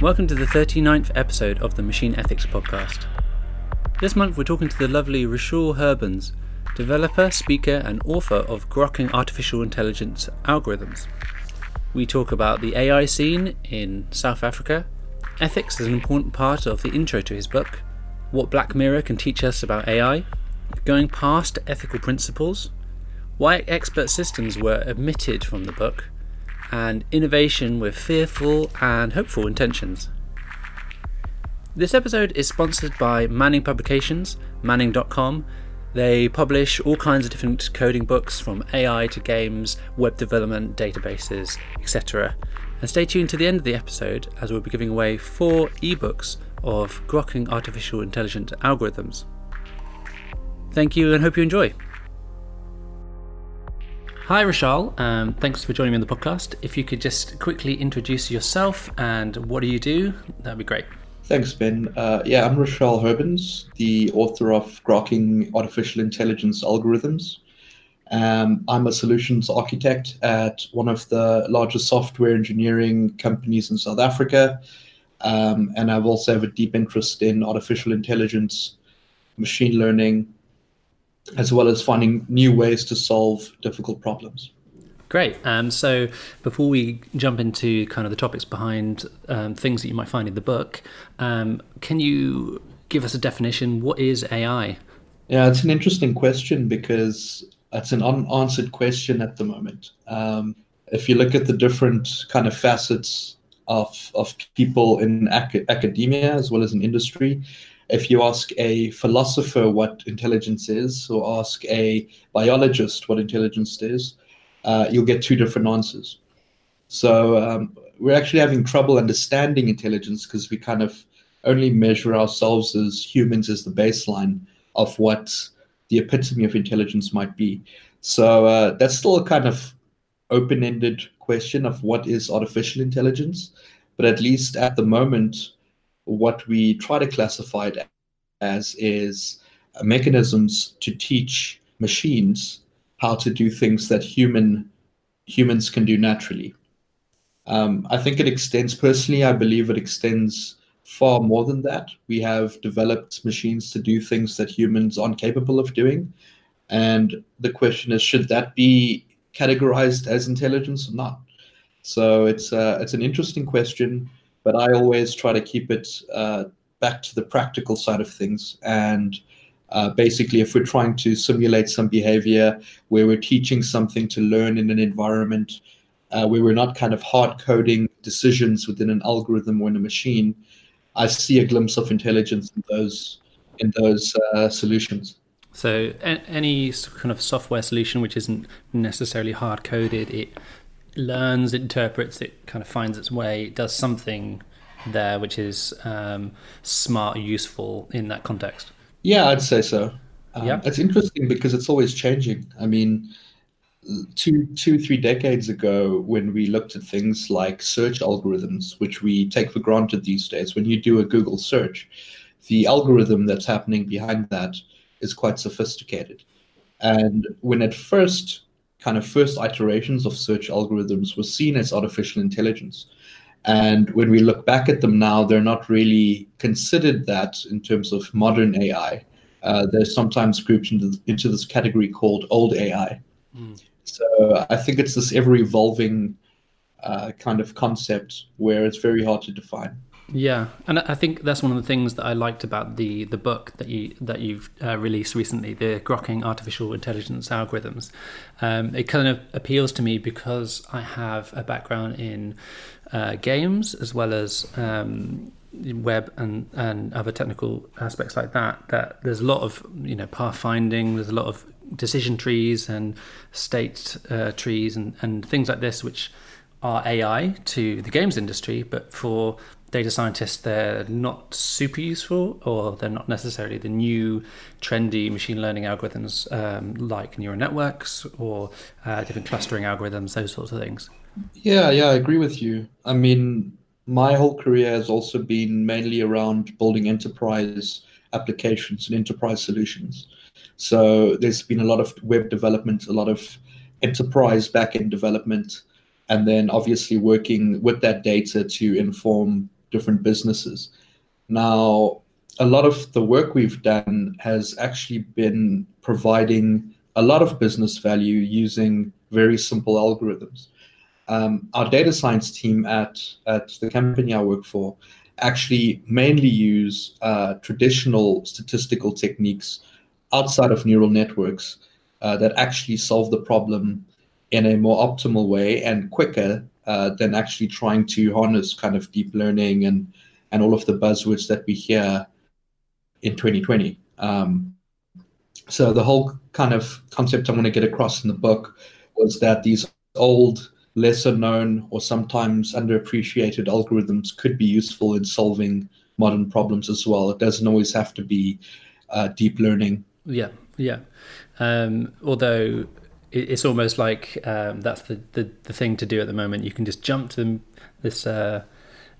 Welcome to the 39th episode of the Machine Ethics Podcast. This month we're talking to the lovely Rishal Hurbans, developer, speaker, and author of Grokking Artificial Intelligence Algorithms. We talk about the AI scene in South Africa, ethics as an important part of the intro to his book, what Black Mirror can teach us about AI, going past ethical principles, why expert systems were omitted from the book, and innovation with fearful and hopeful intentions. This episode is sponsored by Manning Publications, manning.com. They publish all kinds of different coding books from AI to games, web development, databases, etc. And stay tuned to the end of the episode as we'll be giving away four ebooks of grokking artificial intelligent algorithms. Thank you and hope you enjoy. Hi, Rishal. Um, thanks for joining me on the podcast. If you could just quickly introduce yourself and what do you do, that'd be great. Thanks, Ben. Uh, yeah, I'm Rishal Hurbans, the author of Grokking Artificial Intelligence Algorithms. Um, I'm a solutions architect at one of the largest software engineering companies in South Africa. Um, and I've also have a deep interest in artificial intelligence, machine learning, as well as finding new ways to solve difficult problems. Great. Um, so before we jump into kind of the topics behind um, things that you might find in the book, um, can you give us a definition? What is AI? Yeah, it's an interesting question because it's an unanswered question at the moment. Um, if you look at the different kind of facets of, of people in ac- academia as well as in industry, if you ask a philosopher what intelligence is or ask a biologist what intelligence is, uh, you'll get two different answers. So um, we're actually having trouble understanding intelligence because we kind of only measure ourselves as humans as the baseline of what the epitome of intelligence might be. So uh, that's still a kind of open-ended question of what is artificial intelligence. But at least at the moment, what we try to classify it as is mechanisms to teach machines how to do things that human humans can do naturally. Um, I think it extends personally. I believe it extends far more than that. We have developed machines to do things that humans aren't capable of doing, and the question is, should that be categorized as intelligence or not? So it's uh, it's an interesting question but I always try to keep it uh, back to the practical side of things. And uh, basically, if we're trying to simulate some behavior where we're teaching something to learn in an environment uh, where we're not kind of hard coding decisions within an algorithm or in a machine, I see a glimpse of intelligence in those in those uh, solutions. So, any kind of software solution which isn't necessarily hard coded, it learns, it interprets, it kind of finds its way, it does something there which is um, smart, useful in that context. Yeah, I'd say so. Um, yeah, it's interesting because it's always changing. I mean, two, two, three decades ago, when we looked at things like search algorithms, which we take for granted these days, when you do a Google search, the algorithm that's happening behind that is quite sophisticated. And when it first kind of first iterations of search algorithms were seen as artificial intelligence. And when we look back at them now, they're not really considered that in terms of modern AI. Uh, they're sometimes grouped into, into this category called old AI. Mm. So I think it's this ever evolving uh, kind of concept where it's very hard to define. Yeah, and I think that's one of the things that I liked about the the book that you that you've uh, released recently, the Grokking Artificial Intelligence Algorithms. Um, it kind of appeals to me because I have a background in uh, games as well as um, web and and other technical aspects like that. That there's a lot of you know pathfinding. There's a lot of decision trees and state uh, trees and and things like this, which are AI to the games industry, but for data scientists, they're not super useful or they're not necessarily the new trendy machine learning algorithms um, like neural networks or uh, different clustering algorithms, those sorts of things. Yeah, yeah, I agree with you. I mean, my whole career has also been mainly around building enterprise applications and enterprise solutions. So there's been a lot of web development, a lot of enterprise backend development, and then obviously working with that data to inform different businesses. Now, a lot of the work we've done has actually been providing a lot of business value using very simple algorithms. Um, our data science team at, at the company I work for actually mainly use uh, traditional statistical techniques outside of neural networks uh, that actually solve the problem in a more optimal way and quicker uh, than actually trying to harness kind of deep learning and and all of the buzzwords that we hear in 2020. Um, so the whole kind of concept I want to get across in the book was that these old, lesser known, or sometimes underappreciated algorithms could be useful in solving modern problems as well. It doesn't always have to be uh, deep learning. Yeah, yeah. Um, although it's almost like um, that's the, the, the thing to do at the moment. You can just jump to this uh,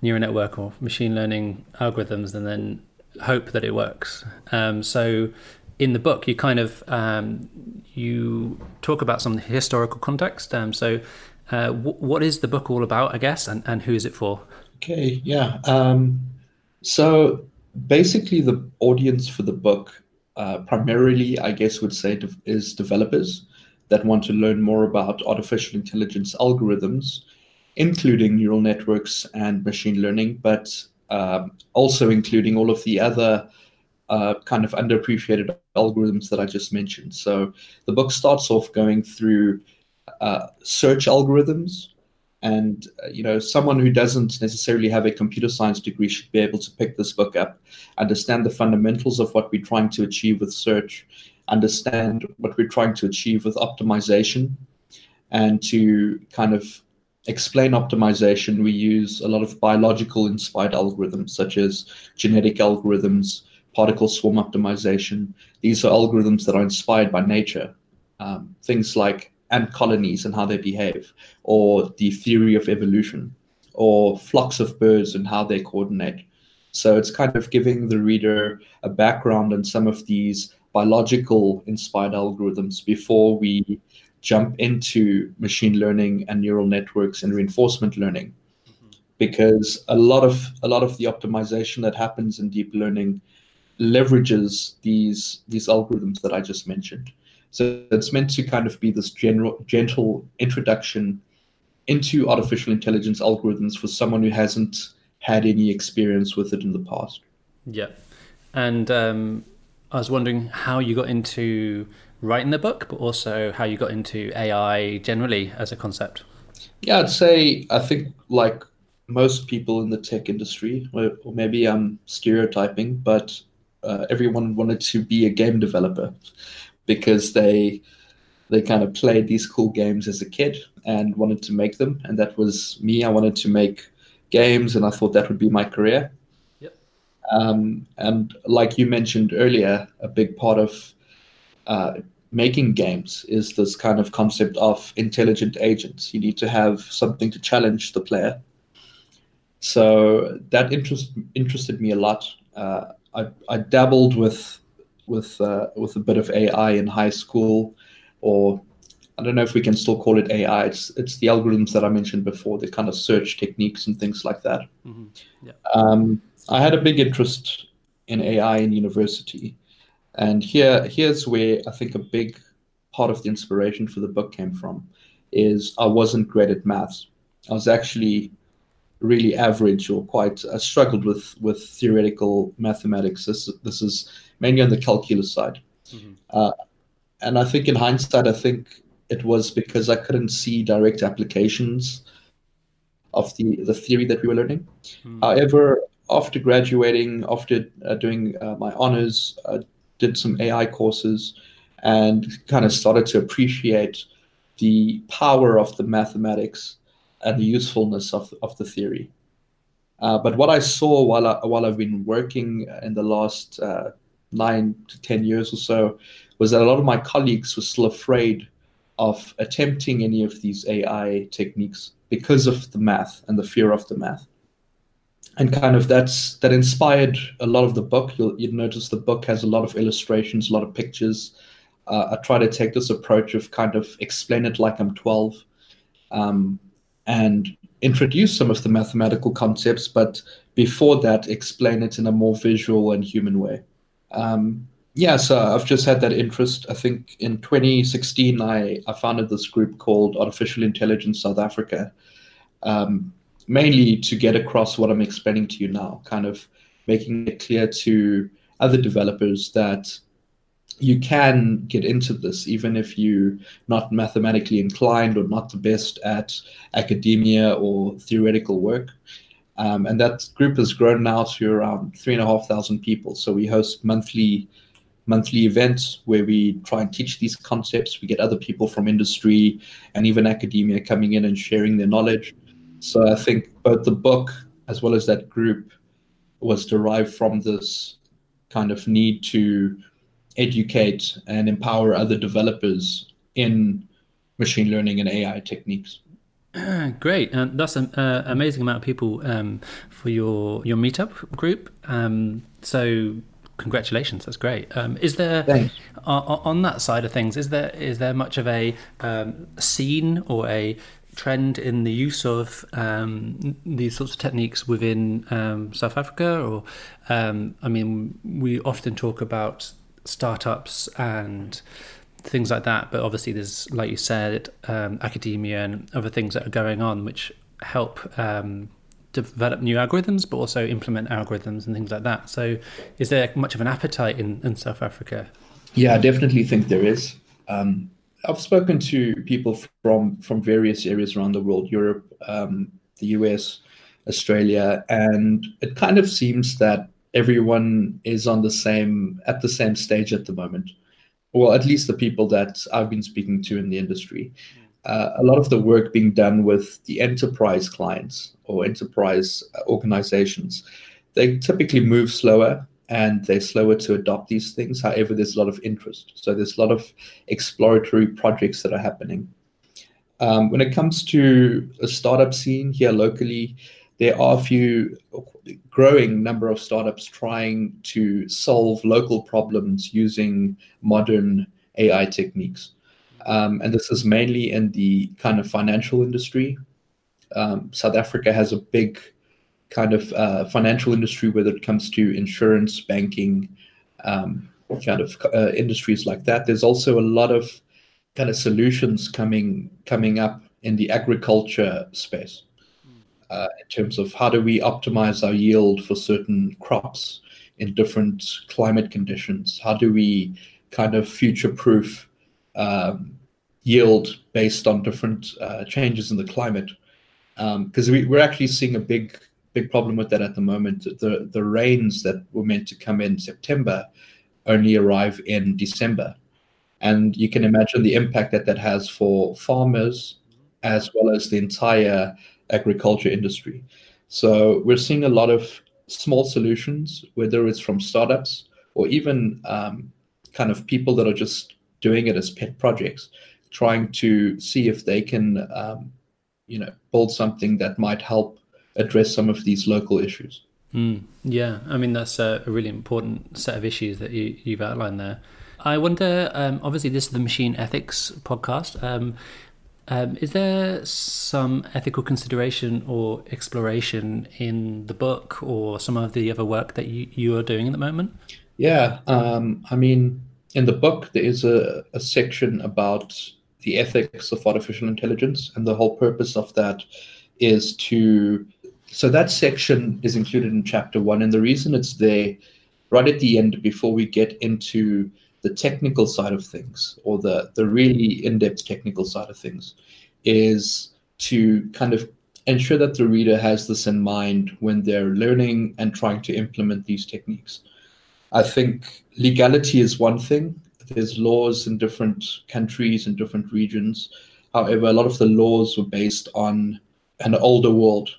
neural network or machine learning algorithms and then hope that it works. Um, so in the book, you kind of um, you talk about some historical context. Um, so uh, w- what is the book all about, I guess, and, and who is it for? Okay, yeah. Um, so basically, the audience for the book uh, primarily, I guess, would say is developers that want to learn more about artificial intelligence algorithms, including neural networks and machine learning, but um, also including all of the other uh, kind of underappreciated algorithms that I just mentioned. So the book starts off going through uh, search algorithms, and uh, you know someone who doesn't necessarily have a computer science degree should be able to pick this book up, understand the fundamentals of what we're trying to achieve with search, understand what we're trying to achieve with optimization, and to kind of explain optimization, we use a lot of biological inspired algorithms such as genetic algorithms, particle swarm optimization. These are algorithms that are inspired by nature. Um, things like ant colonies and how they behave, or the theory of evolution, or flocks of birds and how they coordinate. So it's kind of giving the reader a background on some of these biological inspired algorithms before we jump into machine learning and neural networks and reinforcement learning mm-hmm. because a lot of a lot of the optimization that happens in deep learning leverages these these algorithms that I just mentioned. So it's meant to kind of be this general gentle introduction into artificial intelligence algorithms for someone who hasn't had any experience with it in the past. Yeah, and um, I was wondering how you got into writing the book, but also how you got into AI generally as a concept. Yeah, I'd say I think like most people in the tech industry, or, or maybe I'm stereotyping, but uh, everyone wanted to be a game developer because they they kind of played these cool games as a kid and wanted to make them, and that was me. I wanted to make games, and I thought that would be my career. Um, and like you mentioned earlier, a big part of uh, making games is this kind of concept of intelligent agents. You need to have something to challenge the player. So that interest interested me a lot. Uh, I, I dabbled with with uh, with a bit of AI in high school, or I don't know if we can still call it AI. It's it's the algorithms that I mentioned before, the kind of search techniques and things like that. Mm-hmm. Yeah. Um, I had a big interest in AI in university, and here here's where I think a big part of the inspiration for the book came from. Is I wasn't great at maths. I was actually really average or quite I struggled with with theoretical mathematics. This this is mainly on the calculus side, mm-hmm. uh, and I think in hindsight, I think it was because I couldn't see direct applications of the the theory that we were learning. Mm-hmm. However, after graduating, after uh, doing uh, my honors, I did some AI courses, and kind of started to appreciate the power of the mathematics and the usefulness of, of the theory. Uh, but what I saw while, I, while I've been working in the last uh, nine to 10 years or so was that a lot of my colleagues were still afraid of attempting any of these AI techniques because of the math and the fear of the math. And kind of that's that inspired a lot of the book. You'll, you'll notice the book has a lot of illustrations, a lot of pictures. Uh, I try to take this approach of kind of explain it like I'm 12. Um, and introduce some of the mathematical concepts, but before that, explain it in a more visual and human way. Um, yeah, so I've just had that interest. I think in 2016, I, I founded this group called Artificial Intelligence South Africa, um, mainly to get across what I'm explaining to you now, kind of making it clear to other developers that you can get into this even if you're not mathematically inclined or not the best at academia or theoretical work. Um, and that group has grown now to around three and a half thousand people. So we host monthly monthly events where we try and teach these concepts. We get other people from industry and even academia coming in and sharing their knowledge. So I think both the book as well as that group was derived from this kind of need to educate and empower other developers in machine learning and AI techniques. Great, uh, that's an uh, amazing amount of people um, for your your meetup group. Um, so congratulations that's great um, is there on, on, that side of things is there is there much of a um, scene or a trend in the use of um, these sorts of techniques within um, South Africa or um, I mean we often talk about startups and things like that but obviously there's like you said um, academia and other things that are going on which help develop new algorithms, but also implement algorithms and things like that. So, is there much of an appetite in, in South Africa? Yeah, I definitely think there is. Um, I've spoken to people from from various areas around the world, Europe, um, the US, Australia, and it kind of seems that everyone is on the same at the same stage at the moment. Well, at least the people that I've been speaking to in the industry. Uh, a lot of the work being done with the enterprise clients or enterprise organizations, they typically move slower and they're slower to adopt these things. However, there's a lot of interest. So there's a lot of exploratory projects that are happening. Um, when it comes to a startup scene here locally, there are a few growing number of startups trying to solve local problems using modern AI techniques. Um, and this is mainly in the kind of financial industry um, South Africa has a big kind of uh, financial industry, whether it comes to insurance, banking, um, kind of uh, industries like that. There's also a lot of kind of solutions coming coming up in the agriculture space uh, in terms of how do we optimize our yield for certain crops in different climate conditions? How do we kind of future proof um, yield based on different uh, changes in the climate? because um, we, we're actually seeing a big big problem with that at the moment. The the rains that were meant to come in September only arrive in December, and you can imagine the impact that that has for farmers as well as the entire agriculture industry. So we're seeing a lot of small solutions, whether it's from startups or even um, kind of people that are just doing it as pet projects, trying to see if they can um, you know build something that might help address some of these local issues. Mm, yeah, I mean that's a, really important set of issues that you, you've outlined there. I wonder. Um, obviously, this is the machine ethics podcast. Um, um, is there some ethical consideration or exploration in the book or some of the other work that you, you are doing at the moment? Yeah, um, I mean, in the book, there is a, a section about the ethics of artificial intelligence. And the whole purpose of that is to. So that section is included in chapter one. And the reason it's there right at the end, before we get into the technical side of things or the, the really in depth technical side of things, is to kind of ensure that the reader has this in mind when they're learning and trying to implement these techniques. I think legality is one thing, there's laws in different countries and different regions. However, a lot of the laws were based on an older world,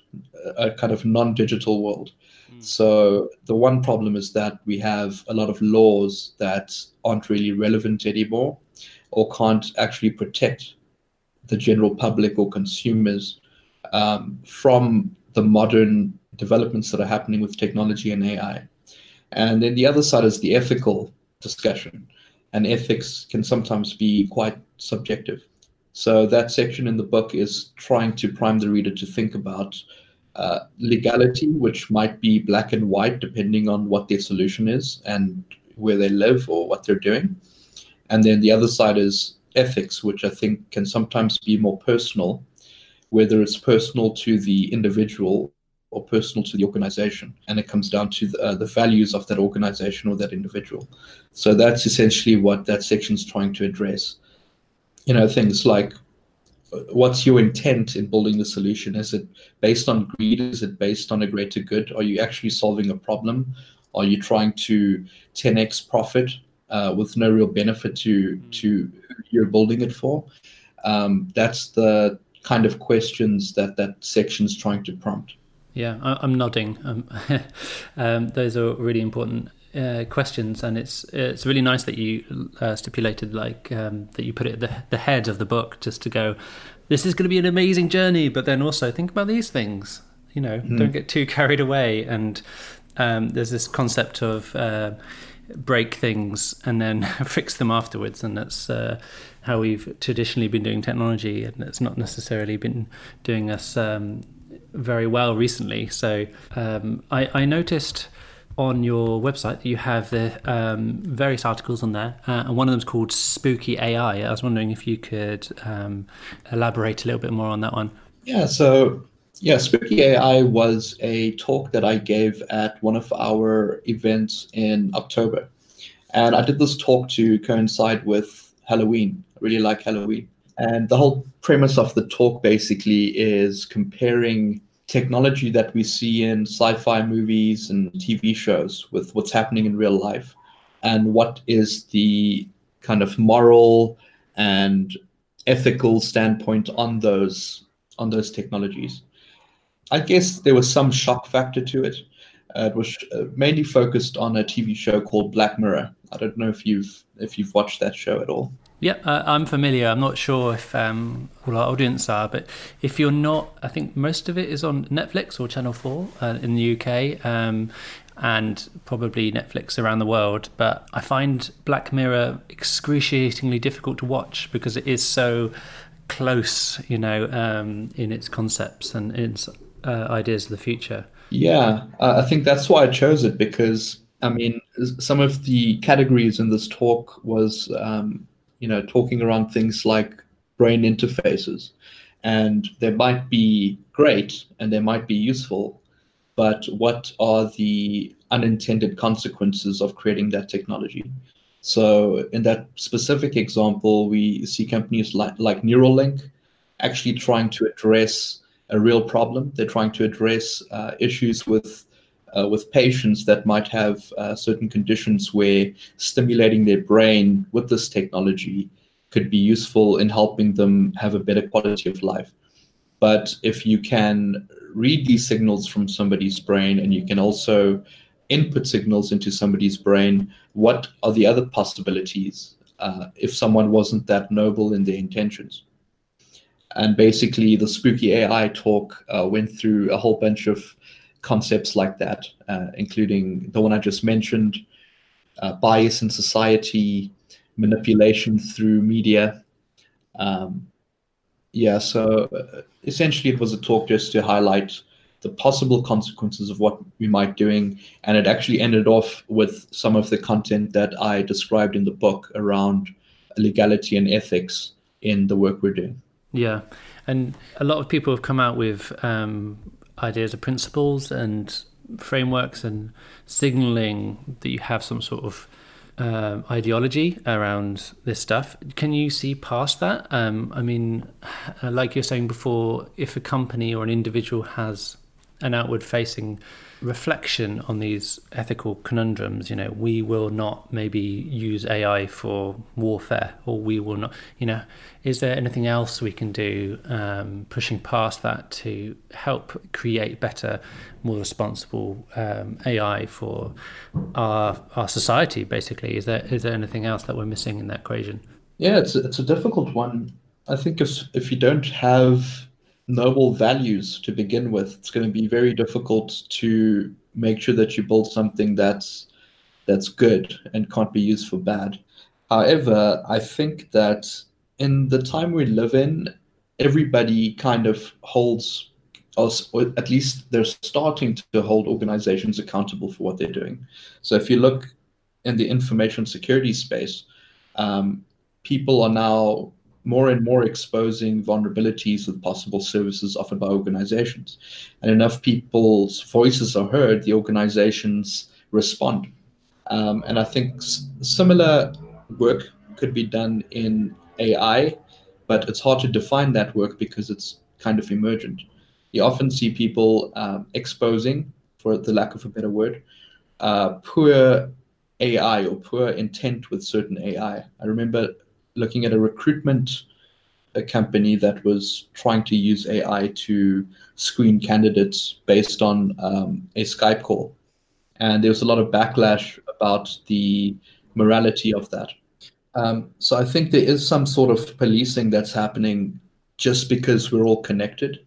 a kind of non-digital world. Mm. So the one problem is that we have a lot of laws that aren't really relevant anymore, or can't actually protect the general public or consumers um, from the modern developments that are happening with technology and AI. And then the other side is the ethical discussion and ethics can sometimes be quite subjective. So that section in the book is trying to prime the reader to think about uh, legality, which might be black and white depending on what their solution is and where they live or what they're doing. And then the other side is ethics, which I think can sometimes be more personal, whether it's personal to the individual or personal to the organization. And it comes down to the, uh, the values of that organization or that individual. So that's essentially what that section is trying to address. You know, things like what's your intent in building the solution? Is it based on greed? Is it based on a greater good? Are you actually solving a problem? Are you trying to 10x profit uh, with no real benefit to mm. to who you're building it for? Um, that's the kind of questions that that section's trying to prompt. Yeah, I'm nodding. Um, um, those are really important uh, questions, and it's it's really nice that you uh, stipulated like um, that you put it at the the head of the book just to go. This is going to be an amazing journey, but then also think about these things. You know, mm. don't get too carried away. And um, there's this concept of uh, break things and then fix them afterwards, and that's uh, how we've traditionally been doing technology, and it's not necessarily been doing us um, very well recently. So um, I, I noticed on your website you have the um, various articles on there, uh, and one of them is called Spooky AI. I was wondering if you could um, elaborate a little bit more on that one. Yeah, so yeah, Spooky AI was a talk that I gave at one of our events in October, and I did this talk to coincide with Halloween. I really like Halloween, and the whole premise of the talk basically is comparing technology that we see in sci-fi movies and TV shows with what's happening in real life and what is the kind of moral and ethical standpoint on those on those technologies. I guess there was some shock factor to it. Uh, it was uh, mainly focused on a TV show called Black Mirror. I don't know if you've if you've watched that show at all. Yep, uh, I'm familiar. I'm not sure if um, all our audience are, but if you're not, I think most of it is on Netflix or Channel 4 uh, in the UK um, and probably Netflix around the world. But I find Black Mirror excruciatingly difficult to watch because it is so close, you know, um, in its concepts and its uh, ideas of the future. Yeah, I think that's why I chose it because I mean, some of the categories in this talk was um, you know, talking around things like brain interfaces. And they might be great and they might be useful, but what are the unintended consequences of creating that technology? So, in that specific example, we see companies like, like Neuralink actually trying to address a real problem. They're trying to address uh, issues with uh, with patients that might have uh, certain conditions where stimulating their brain with this technology could be useful in helping them have a better quality of life. But if you can read these signals from somebody's brain and you can also input signals into somebody's brain, what are the other possibilities uh, if someone wasn't that noble in their intentions? And basically, the spooky AI talk uh, went through a whole bunch of concepts like that, uh, including the one I just mentioned, uh, bias in society, manipulation through media. Um, yeah, so uh, essentially it was a talk just to highlight the possible consequences of what we might doing, and it actually ended off with some of the content that I described in the book around legality and ethics in the work we're doing. Yeah, and a lot of people have come out with um, ideas of principles and frameworks and signaling that you have some sort of uh, ideology around this stuff. Can you see past that? Um, I mean, like you're saying before, if a company or an individual has an outward facing reflection on these ethical conundrums. You know, we will not maybe use AI for warfare, or we will not. You know, is there anything else we can do, um, pushing past that to help create better, more responsible um, AI for our our society? Basically, is there is there anything else that we're missing in that equation? Yeah, it's a, it's a difficult one. I think if if you don't have noble values to begin with, it's going to be very difficult to make sure that you build something that's that's good and can't be used for bad. However, I think that in the time we live in, everybody kind of holds us, or at least they're starting to hold organizations accountable for what they're doing. So if you look in the information security space, um, people are now more and more exposing vulnerabilities with possible services offered by organizations. And enough people's voices are heard, the organizations respond. Um, and I think s- similar work could be done in AI, but it's hard to define that work because it's kind of emergent. You often see people um, exposing, for the lack of a better word, uh, poor AI or poor intent with certain AI. I remember looking at a recruitment a company that was trying to use AI to screen candidates based on um, a Skype call. And there was a lot of backlash about the morality of that. Um, so I think there is some sort of policing that's happening just because we're all connected.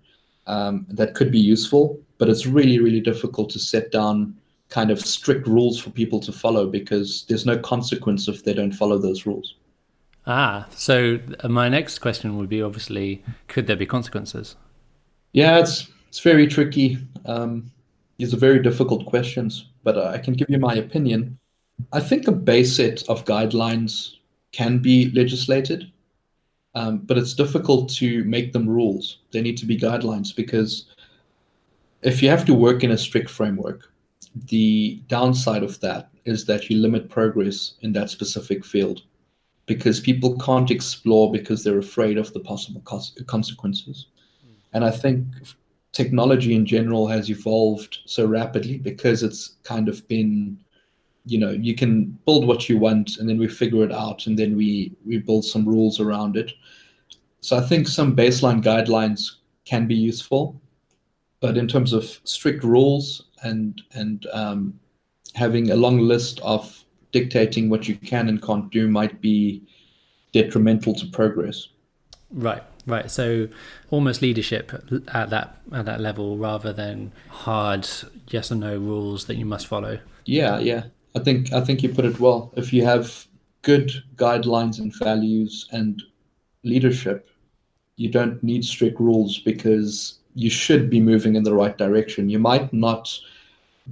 Um, that could be useful, but it's really, really difficult to set down kind of strict rules for people to follow because there's no consequence if they don't follow those rules. Ah, so my next question would be obviously, could there be consequences? Yeah, it's it's very tricky. Um, these are very difficult questions, but I can give you my opinion. I think a base set of guidelines can be legislated, um, but it's difficult to make them rules. They need to be guidelines because if you have to work in a strict framework, the downside of that is that you limit progress in that specific field because people can't explore because they're afraid of the possible consequences. And I think technology in general has evolved so rapidly because it's kind of been, you know, you can build what you want and then we figure it out and then we, we build some rules around it. So I think some baseline guidelines can be useful, but in terms of strict rules and and um, having a long list of dictating what you can and can't do might be detrimental to progress. Right, right. So almost leadership at that at that level rather than hard yes or no rules that you must follow. Yeah, yeah. I think I think you put it well. If you have good guidelines and values and leadership, you don't need strict rules because you should be moving in the right direction. You might not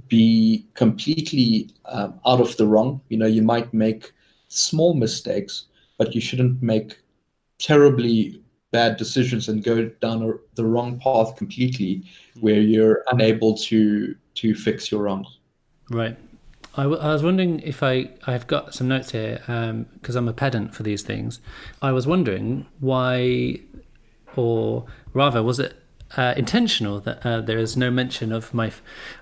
be completely um, out of the wrong. You know, you might make small mistakes, but you shouldn't make terribly bad decisions and go down a, the wrong path completely, where you're unable to to fix your wrongs. Right. I, w- I was wondering if I I've got some notes here because um, I'm a pedant for these things. I was wondering why, or rather, was it uh, intentional that uh, there is no mention of my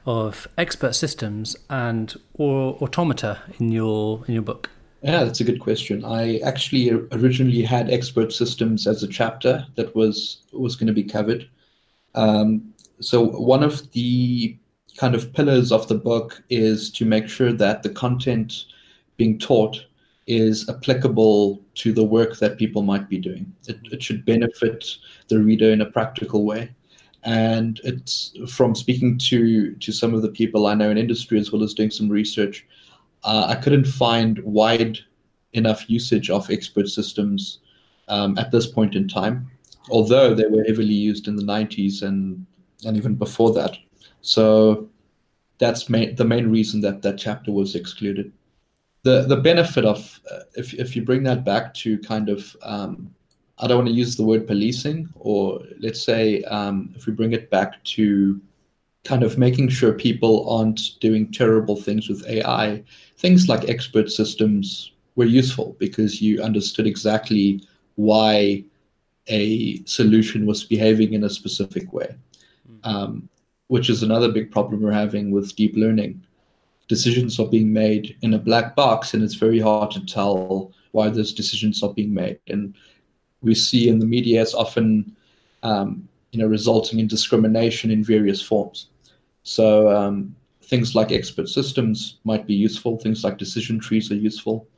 of expert systems and or automata in your in your book? Yeah, that's a good question. I actually originally had expert systems as a chapter that was was going to be covered. Um, so one of the kind of pillars of the book is to make sure that the content being taught is applicable to the work that people might be doing. It, it should benefit the reader in a practical way and it's from speaking to to some of the people I know in industry as well as doing some research. Uh, I couldn't find wide enough usage of expert systems um, at this point in time, although they were heavily used in the 90s and and even before that. So that's main, the main reason that that chapter was excluded. The the benefit of uh, if if you bring that back to kind of um, I don't want to use the word policing, or let's say um, if we bring it back to kind of making sure people aren't doing terrible things with AI, things like expert systems were useful because you understood exactly why a solution was behaving in a specific way, mm-hmm. um, which is another big problem we're having with deep learning. Decisions are being made in a black box, and it's very hard to tell why those decisions are being made. And we see in the media is often um, you know resulting in discrimination in various forms. So um, things like expert systems might be useful. Things like decision trees are useful.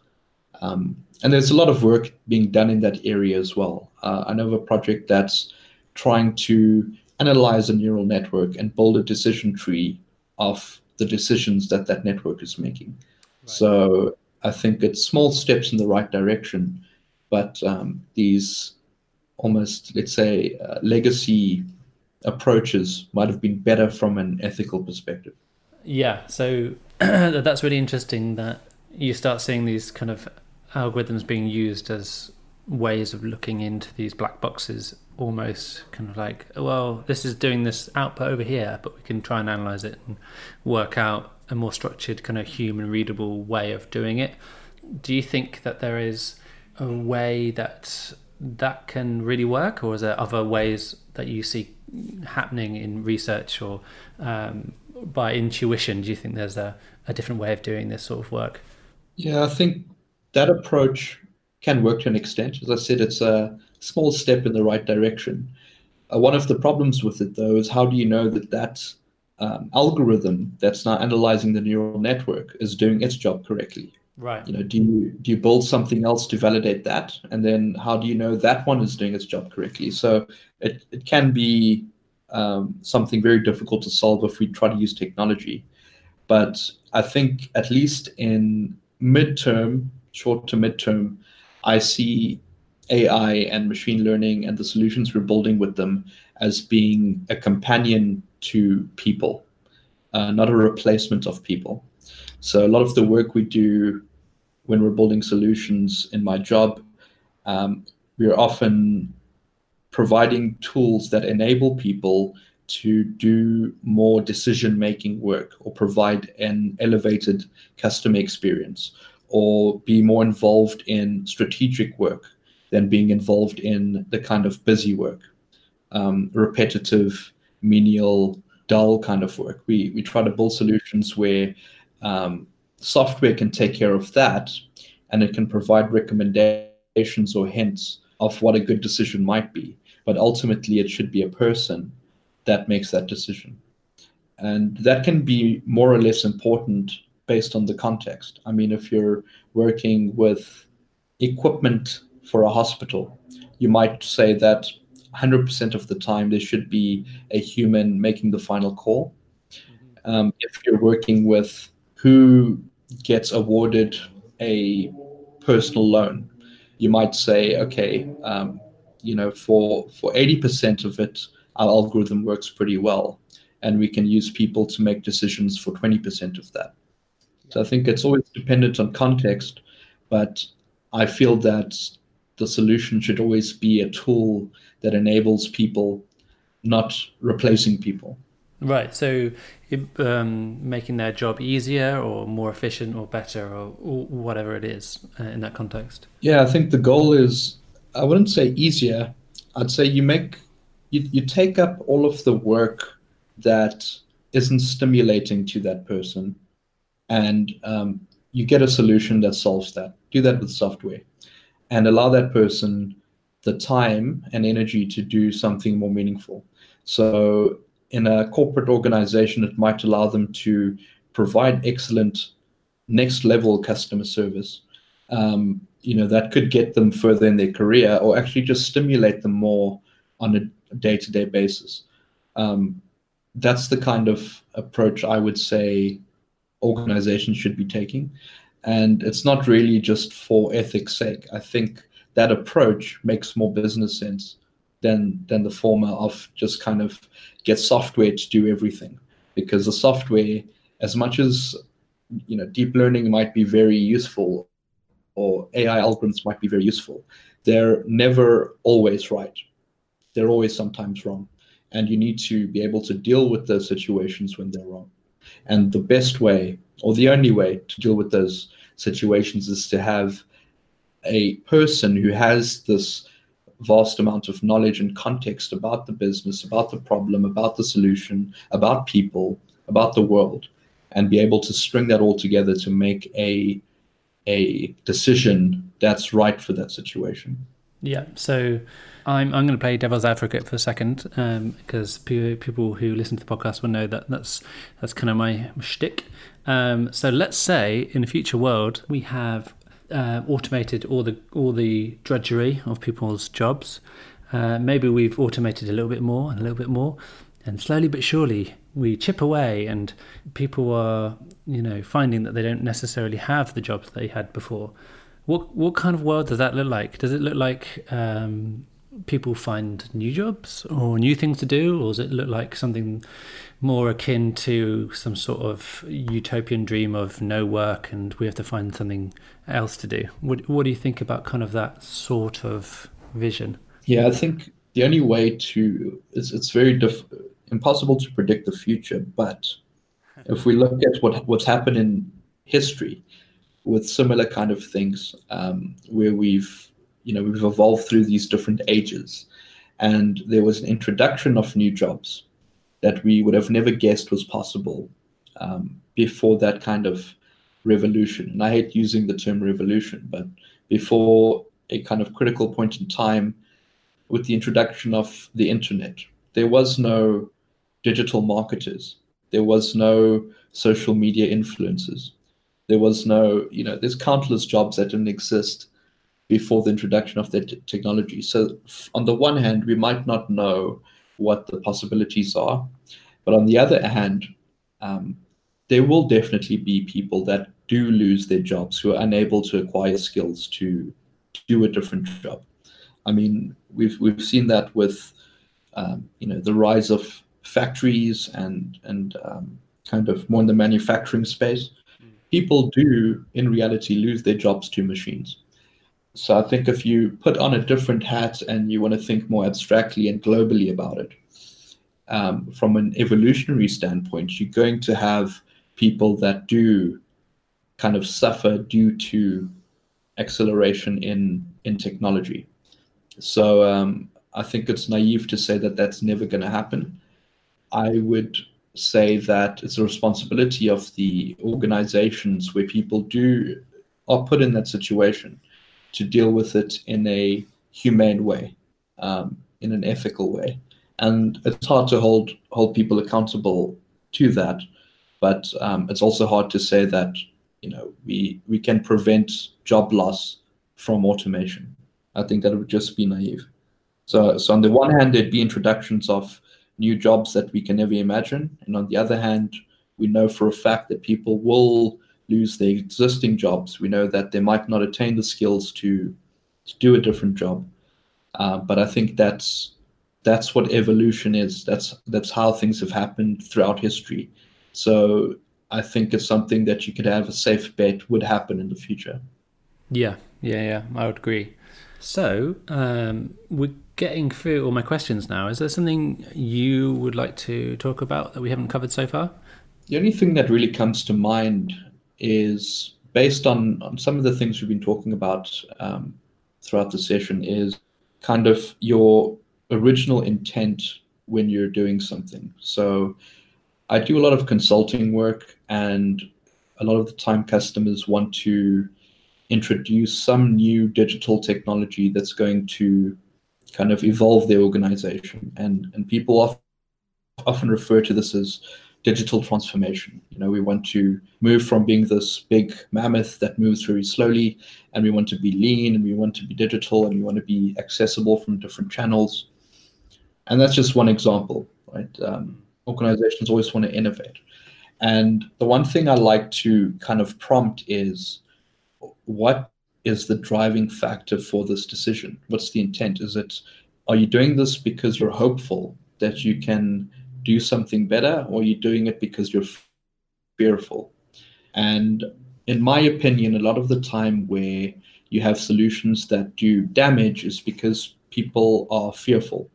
Um, and there's a lot of work being done in that area as well. Uh, I know of a project that's trying to analyze a neural network and build a decision tree of the decisions that that network is making. Right. So I think it's small steps in the right direction, but um, these almost, let's say, uh, legacy approaches might have been better from an ethical perspective. Yeah, so that's really interesting that you start seeing these kind of algorithms being used as ways of looking into these black boxes almost kind of like well this is doing this output over here but we can try and analyze it and work out a more structured kind of human readable way of doing it do you think that there is a way that that can really work or is there other ways that you see happening in research or um, by intuition do you think there's a, a different way of doing this sort of work yeah i think that approach can work to an extent. As I said, it's a small step in the right direction. Uh, one of the problems with it, though, is how do you know that that um, algorithm that's now analyzing the neural network is doing its job correctly? Right. You know, do you do you build something else to validate that, and then how do you know that one is doing its job correctly? So it it can be um, something very difficult to solve if we try to use technology. But I think at least in midterm, short to midterm, I see AI and machine learning and the solutions we're building with them as being a companion to people, uh, not a replacement of people. So a lot of the work we do when we're building solutions in my job, um, we're often providing tools that enable people to do more decision making work or provide an elevated customer experience or be more involved in strategic work than being involved in the kind of busy work, um, repetitive, menial, dull kind of work. We we try to build solutions where um, software can take care of that, and it can provide recommendations or hints of what a good decision might be. But ultimately, it should be a person that makes that decision, and that can be more or less important based on the context. I mean, if you're working with equipment for a hospital, you might say that 100% of the time there should be a human making the final call. Mm-hmm. Um, if you're working with who gets awarded a personal loan, you might say, okay, um, you know, for for 80% of it, our algorithm works pretty well, and we can use people to make decisions for 20% of that. So I think it's always dependent on context, but I feel that the solution should always be a tool that enables people, not replacing people. Right. So, um, making their job easier or more efficient or better or, or whatever it is uh, in that context. Yeah, I think the goal is I wouldn't say easier. I'd say you make you, you take up all of the work that isn't stimulating to that person and um, you get a solution that solves that. Do that with software and allow that person the time and energy to do something more meaningful. So, in a corporate organization, it might allow them to provide excellent next level customer service. Um, you know, that could get them further in their career or actually just stimulate them more on a day to day basis. Um, that's the kind of approach I would say organizations should be taking. And it's not really just for ethics' sake. I think that approach makes more business sense than than the former of just kind of get software to do everything. Because the software, as much as you know, deep learning might be very useful or AI algorithms might be very useful, they're never always right. They're always sometimes wrong. And you need to be able to deal with those situations when they're wrong. And the best way, or the only way to deal with those situations is to have a person who has this vast amount of knowledge and context about the business, about the problem, about the solution, about people, about the world, and be able to string that all together to make a a decision that's right for that situation. Yeah. So I'm I'm going to play devil's advocate for a second because um, people who listen to the podcast will know that that's that's kind of my shtick. Um, so let's say in a future world we have uh, automated all the all the drudgery of people's jobs. Uh, maybe we've automated a little bit more and a little bit more, and slowly but surely we chip away, and people are you know finding that they don't necessarily have the jobs they had before. What what kind of world does that look like? Does it look like um, people find new jobs or new things to do, or does it look like something more akin to some sort of utopian dream of no work and we have to find something else to do? What what do you think about kind of that sort of vision? Yeah, I think the only way to it's it's very diff, impossible to predict the future, but if we look at what what's happened in history with similar kind of things, um, where we've you know we've evolved through these different ages, and there was an introduction of new jobs that we would have never guessed was possible um, before that kind of revolution. And I hate using the term revolution, but before a kind of critical point in time with the introduction of the internet, there was no digital marketers, there was no social media influencers, there was no, you know, there's countless jobs that didn't exist before the introduction of that t- technology. So, on the one hand, we might not know what the possibilities are. But on the other hand, um, there will definitely be people that do lose their jobs who are unable to acquire skills to, to do a different job. I mean, we've we've seen that with um, you know the rise of factories and and um, kind of more in the manufacturing space. People do in reality lose their jobs to machines. So I think if you put on a different hat and you want to think more abstractly and globally about it, um, from an evolutionary standpoint, you're going to have people that do kind of suffer due to acceleration in in technology. So um, I think it's naive to say that that's never going to happen. I would say that it's a responsibility of the organizations where people do are put in that situation to deal with it in a humane way, um, in an ethical way. And it's hard to hold hold people accountable to that, but um, it's also hard to say that you know we we can prevent job loss from automation. I think that would just be naive. So, so on the one hand, there'd be introductions of new jobs that we can never imagine, and on the other hand, we know for a fact that people will lose their existing jobs. We know that they might not attain the skills to to do a different job. Uh, but I think that's that's what evolution is. That's that's how things have happened throughout history. So I think it's something that you could have a safe bet would happen in the future. Yeah, yeah, yeah. I would agree. So um, we're getting through all my questions now. Is there something you would like to talk about that we haven't covered so far? The only thing that really comes to mind is based on, on some of the things we've been talking about um, throughout the session is kind of your original intent when you're doing something. So I do a lot of consulting work, and a lot of the time customers want to introduce some new digital technology that's going to kind of evolve their organization. And, and people often refer to this as digital transformation. You know, we want to move from being this big mammoth that moves very slowly, and we want to be lean, and we want to be digital, and we want to be accessible from different channels. And that's just one example, right? Um, organizations always want to innovate. And the one thing I like to kind of prompt is what is the driving factor for this decision? What's the intent? Is it, are you doing this because you're hopeful that you can do something better, or you're you doing it because you're fearful? And in my opinion, a lot of the time where you have solutions that do damage is because people are fearful.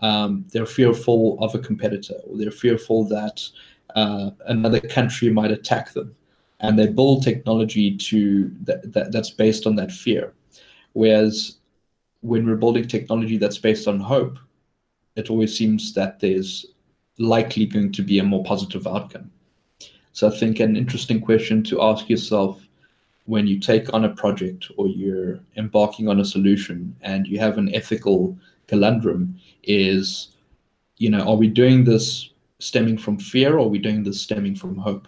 Um, they're fearful of a competitor, or they're fearful that uh, another country might attack them, and they build technology to that, that that's based on that fear. Whereas when we're building technology that's based on hope, it always seems that there's likely going to be a more positive outcome. So I think an interesting question to ask yourself when you take on a project or you're embarking on a solution and you have an ethical conundrum is, you know, are we doing this stemming from fear or are we doing this stemming from hope?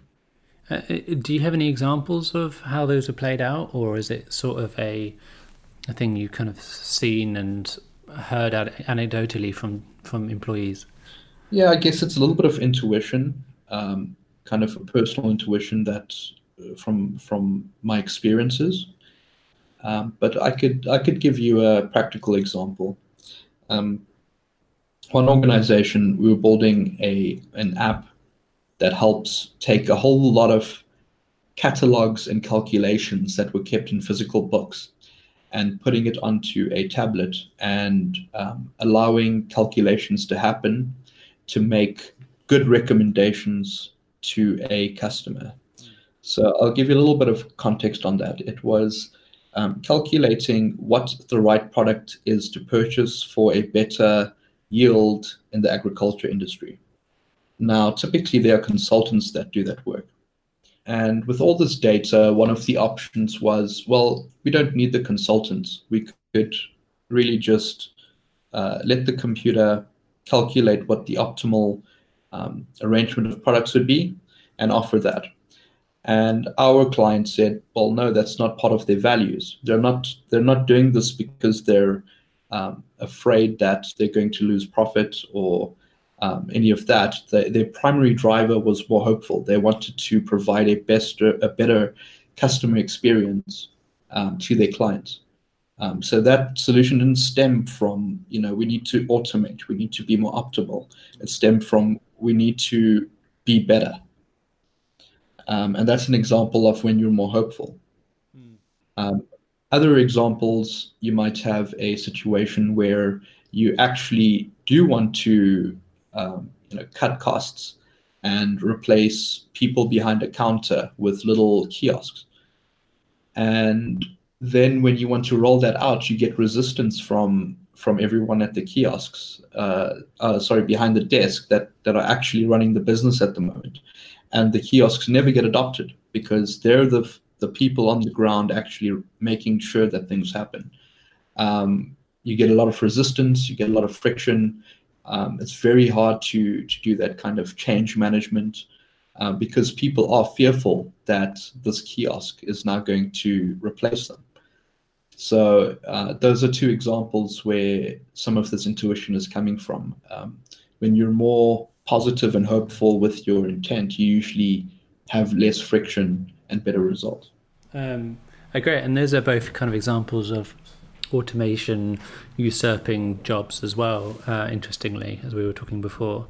Uh, uh do you have any examples of how those are played out, or is it sort of a a thing you kind of seen and heard anecdotally from from employees? Yeah, I guess it's a little bit of intuition, um, kind of a personal intuition that uh, from from my experiences. Um, but I could I could give you a practical example. Um, one organization we were building a an app that helps take a whole lot of catalogs and calculations that were kept in physical books and putting it onto a tablet and um, allowing calculations to happen to make good recommendations to a customer. So I'll give you a little bit of context on that. It was um, calculating what the right product is to purchase for a better yield in the agriculture industry. Now, typically, there are consultants that do that work. And with all this data, one of the options was well, we don't need the consultants. We could really just uh, let the computer calculate what the optimal um, arrangement of products would be and offer that. And our client said, well, no, that's not part of their values. They're not, they're not doing this because they're um, afraid that they're going to lose profit or um, any of that. The, their primary driver was more hopeful. They wanted to provide a best, a better customer experience um, to their clients. Um, so that solution didn't stem from, you know, we need to automate, we need to be more optimal. It stemmed from we need to be better. Um, and that's an example of when you're more hopeful. Mm. Um, other examples, you might have a situation where you actually do want to um, you know, cut costs and replace people behind a counter with little kiosks. And then when you want to roll that out, you get resistance from from everyone at the kiosks, uh, uh, sorry, behind the desk that that are actually running the business at the moment, and the kiosks never get adopted because they're the the people on the ground actually making sure that things happen. Um, you get a lot of resistance, you get a lot of friction. Um, it's very hard to to do that kind of change management uh, because people are fearful that this kiosk is now going to replace them. So uh, those are two examples where some of this intuition is coming from. Um, when you're more positive and hopeful with your intent, you usually have less friction and better results. Um, agree, and those are both kind of examples of automation usurping jobs as well. Uh, interestingly, as we were talking before,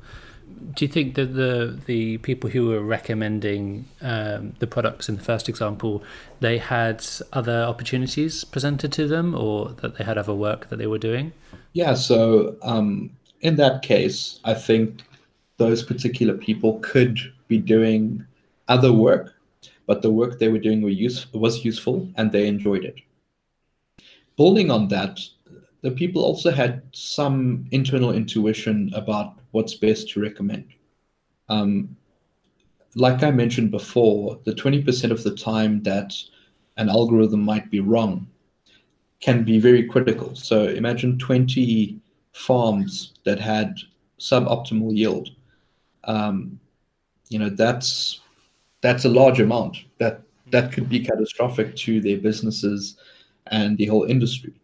do you think that the the people who were recommending um, the products in the first example, they had other opportunities presented to them, or that they had other work that they were doing? Yeah. So um, in that case, I think those particular people could be doing other work, but the work they were doing were use, was useful and they enjoyed it. Building on that, the people also had some internal intuition about what's best to recommend. Um, like I mentioned before, the 20% of the time that an algorithm might be wrong can be very critical. So imagine 20 farms that had suboptimal yield. Um, you know, that's that's a large amount. That that could be catastrophic to their businesses and the whole industry.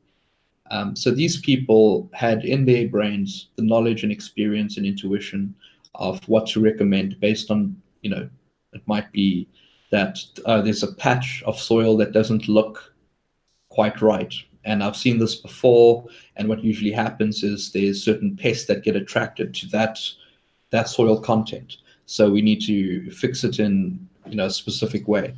Um, so these people had in their brains the knowledge and experience and intuition of what to recommend based on, you know, it might be that uh, there's a patch of soil that doesn't look quite right. And I've seen this before. And what usually happens is there's certain pests that get attracted to that that soil content. So we need to fix it in you know a specific way.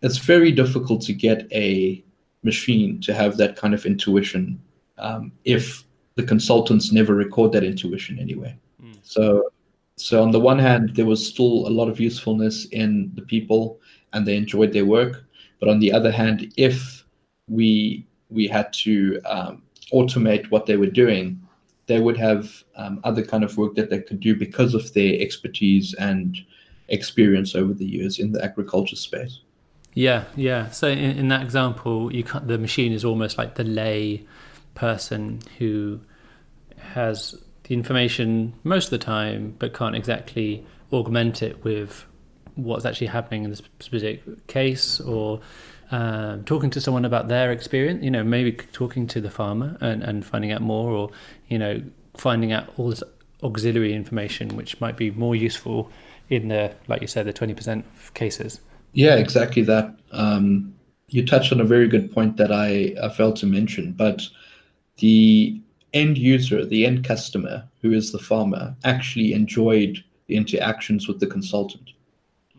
It's very difficult to get a machine to have that kind of intuition um, if the consultants never record that intuition anyway. Mm. So, so on the one hand, there was still a lot of usefulness in the people, and they enjoyed their work. But on the other hand, if we we had to um, automate what they were doing, they would have um, other kind of work that they could do because of their expertise and experience over the years in the agriculture space. Yeah, yeah. So in, in that example, you the machine is almost like the lay person who has the information most of the time, but can't exactly augment it with what's actually happening in this specific case or um, talking to someone about their experience, you know, maybe talking to the farmer and, and finding out more or, you know, finding out all this auxiliary information, which might be more useful in the, like you said, the 20% of cases. Yeah, exactly that. Um, you touched on a very good point that I, I failed to mention, but the end user, the end customer, who is the farmer, actually enjoyed the interactions with the consultant.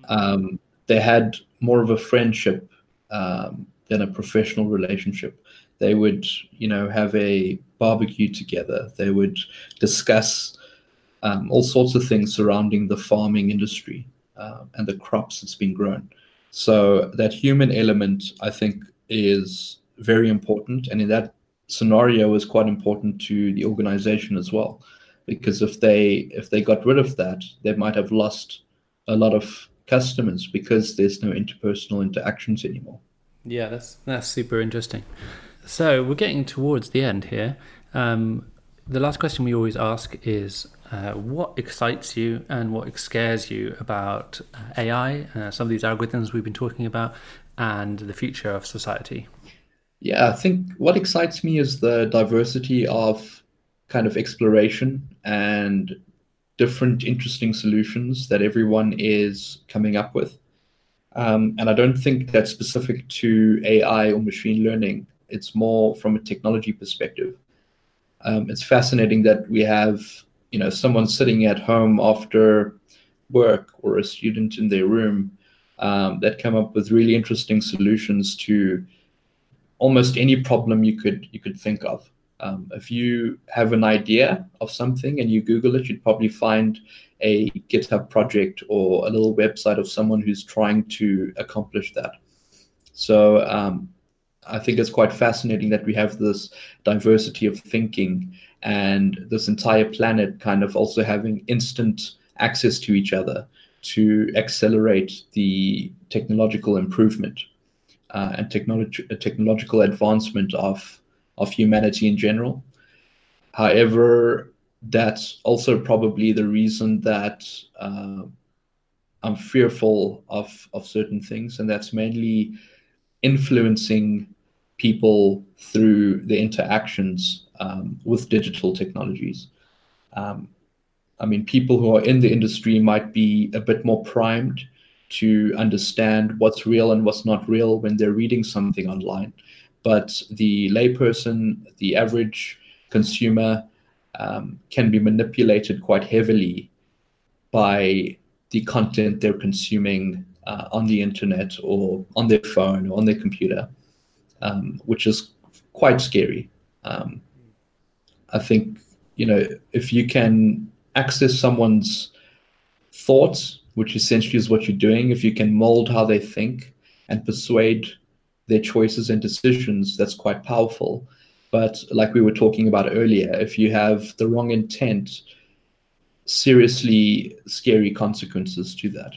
Um, they had more of a friendship um, than a professional relationship. They would, you know, have a barbecue together. They would discuss um, all sorts of things surrounding the farming industry uh, and the crops that's been grown. So that human element, I think, is very important, and in that scenario, is quite important to the organization as well, because if they if they got rid of that, they might have lost a lot of customers because there's no interpersonal interactions anymore. Yeah, that's that's super interesting. So we're getting towards the end here. Um, the last question we always ask is uh, what excites you and what scares you about uh, AI, uh, some of these algorithms we've been talking about, and the future of society? Yeah, I think what excites me is the diversity of kind of exploration and different interesting solutions that everyone is coming up with. Um, and I don't think that's specific to AI or machine learning. It's more from a technology perspective. Um, it's fascinating that we have, you know, someone sitting at home after work or a student in their room um, that come up with really interesting solutions to almost any problem you could you could think of. Um, if you have an idea of something and you Google it, you'd probably find a GitHub project or a little website of someone who's trying to accomplish that. So um, I think it's quite fascinating that we have this diversity of thinking and this entire planet kind of also having instant access to each other to accelerate the technological improvement uh, and technology, technological advancement of of humanity in general. However, that's also probably the reason that uh, I'm fearful of of certain things, and that's mainly influencing people through the interactions um, with digital technologies. Um, I mean, people who are in the industry might be a bit more primed to understand what's real and what's not real when they're reading something online but the layperson, the average consumer, um, can be manipulated quite heavily by the content they're consuming uh, on the internet or on their phone or on their computer, um, which is quite scary. Um, I think you know if you can access someone's thoughts, which essentially is what you're doing, if you can mold how they think and persuade their choices and decisions, that's quite powerful. But like we were talking about earlier, if you have the wrong intent, seriously scary consequences to that.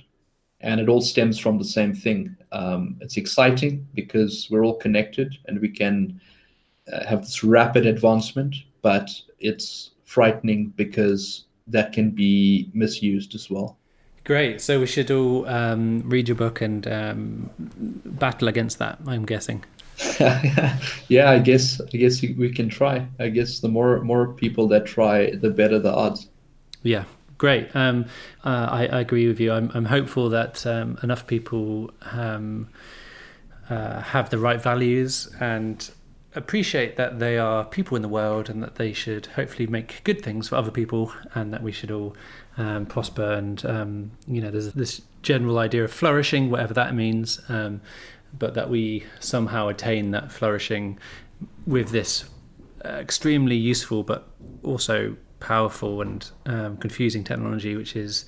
And it all stems from the same thing. Um, it's exciting because we're all connected and we can uh, have this rapid advancement, but it's frightening because that can be misused as well. Great. So we should all um, read your book and um, battle against that. I'm guessing. yeah, I guess I guess we can try. I guess the more more people that try, the better the odds. Yeah, great. Um, uh, I, I, agree with you. I'm, I'm hopeful that um, enough people um, uh, have the right values and appreciate that they are people in the world and that they should hopefully make good things for other people and that we should all um, prosper and um, you know there's this general idea of flourishing whatever that means um, but that we somehow attain that flourishing with this uh, extremely useful but also powerful and um, confusing technology which is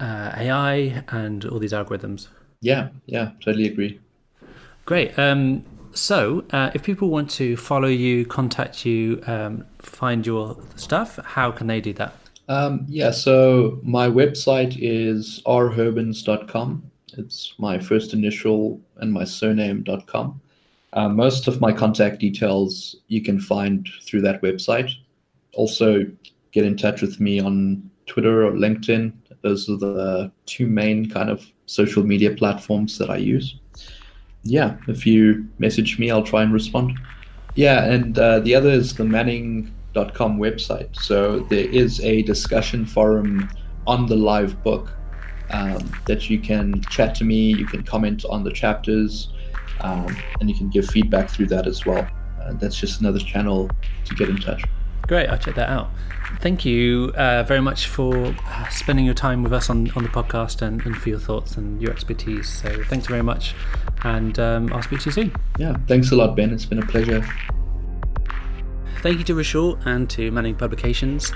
uh, AI and all these algorithms. Yeah yeah totally agree. Great um, so, uh, if people want to follow you, contact you, um, find your stuff, how can they do that? Um, yeah, so my website is rhurbans.com. It's my first initial and my surname.com. Uh, most of my contact details you can find through that website. Also, get in touch with me on Twitter or LinkedIn. Those are the two main kind of social media platforms that I use. Yeah, if you message me, I'll try and respond. Yeah, and uh, the other is the Manning com website. So there is a discussion forum on the live book um, that you can chat to me, you can comment on the chapters, um, and you can give feedback through that as well. Uh, that's just another channel to get in touch. Great, I'll check that out. Thank you uh, very much for uh, spending your time with us on, on the podcast and, and for your thoughts and your expertise. So thanks very much, and um, I'll speak to you soon. Yeah, thanks a lot, Ben. It's been a pleasure. Thank you to Rishal and to Manning Publications.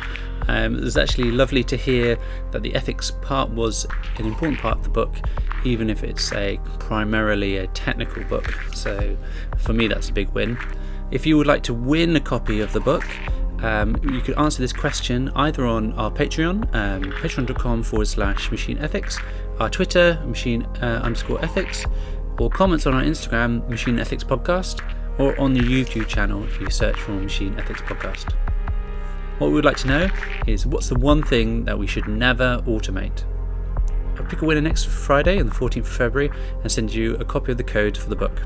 Um, it was actually lovely to hear that the ethics part was an important part of the book, even if it's a primarily a technical book. So for me, that's a big win. If you would like to win a copy of the book, um, you could answer this question either on our Patreon, um, patreon.com forward slash machine ethics, our Twitter, machine uh, underscore ethics, or comments on our Instagram, machine ethics podcast, or on the YouTube channel if you search for Machine Ethics Podcast. What we would like to know is what's the one thing that we should never automate? I'll pick a winner next Friday on the 14th of February and send you a copy of the code for the book.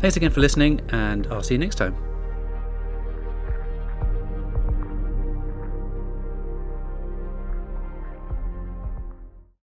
Thanks again for listening, and I'll see you next time.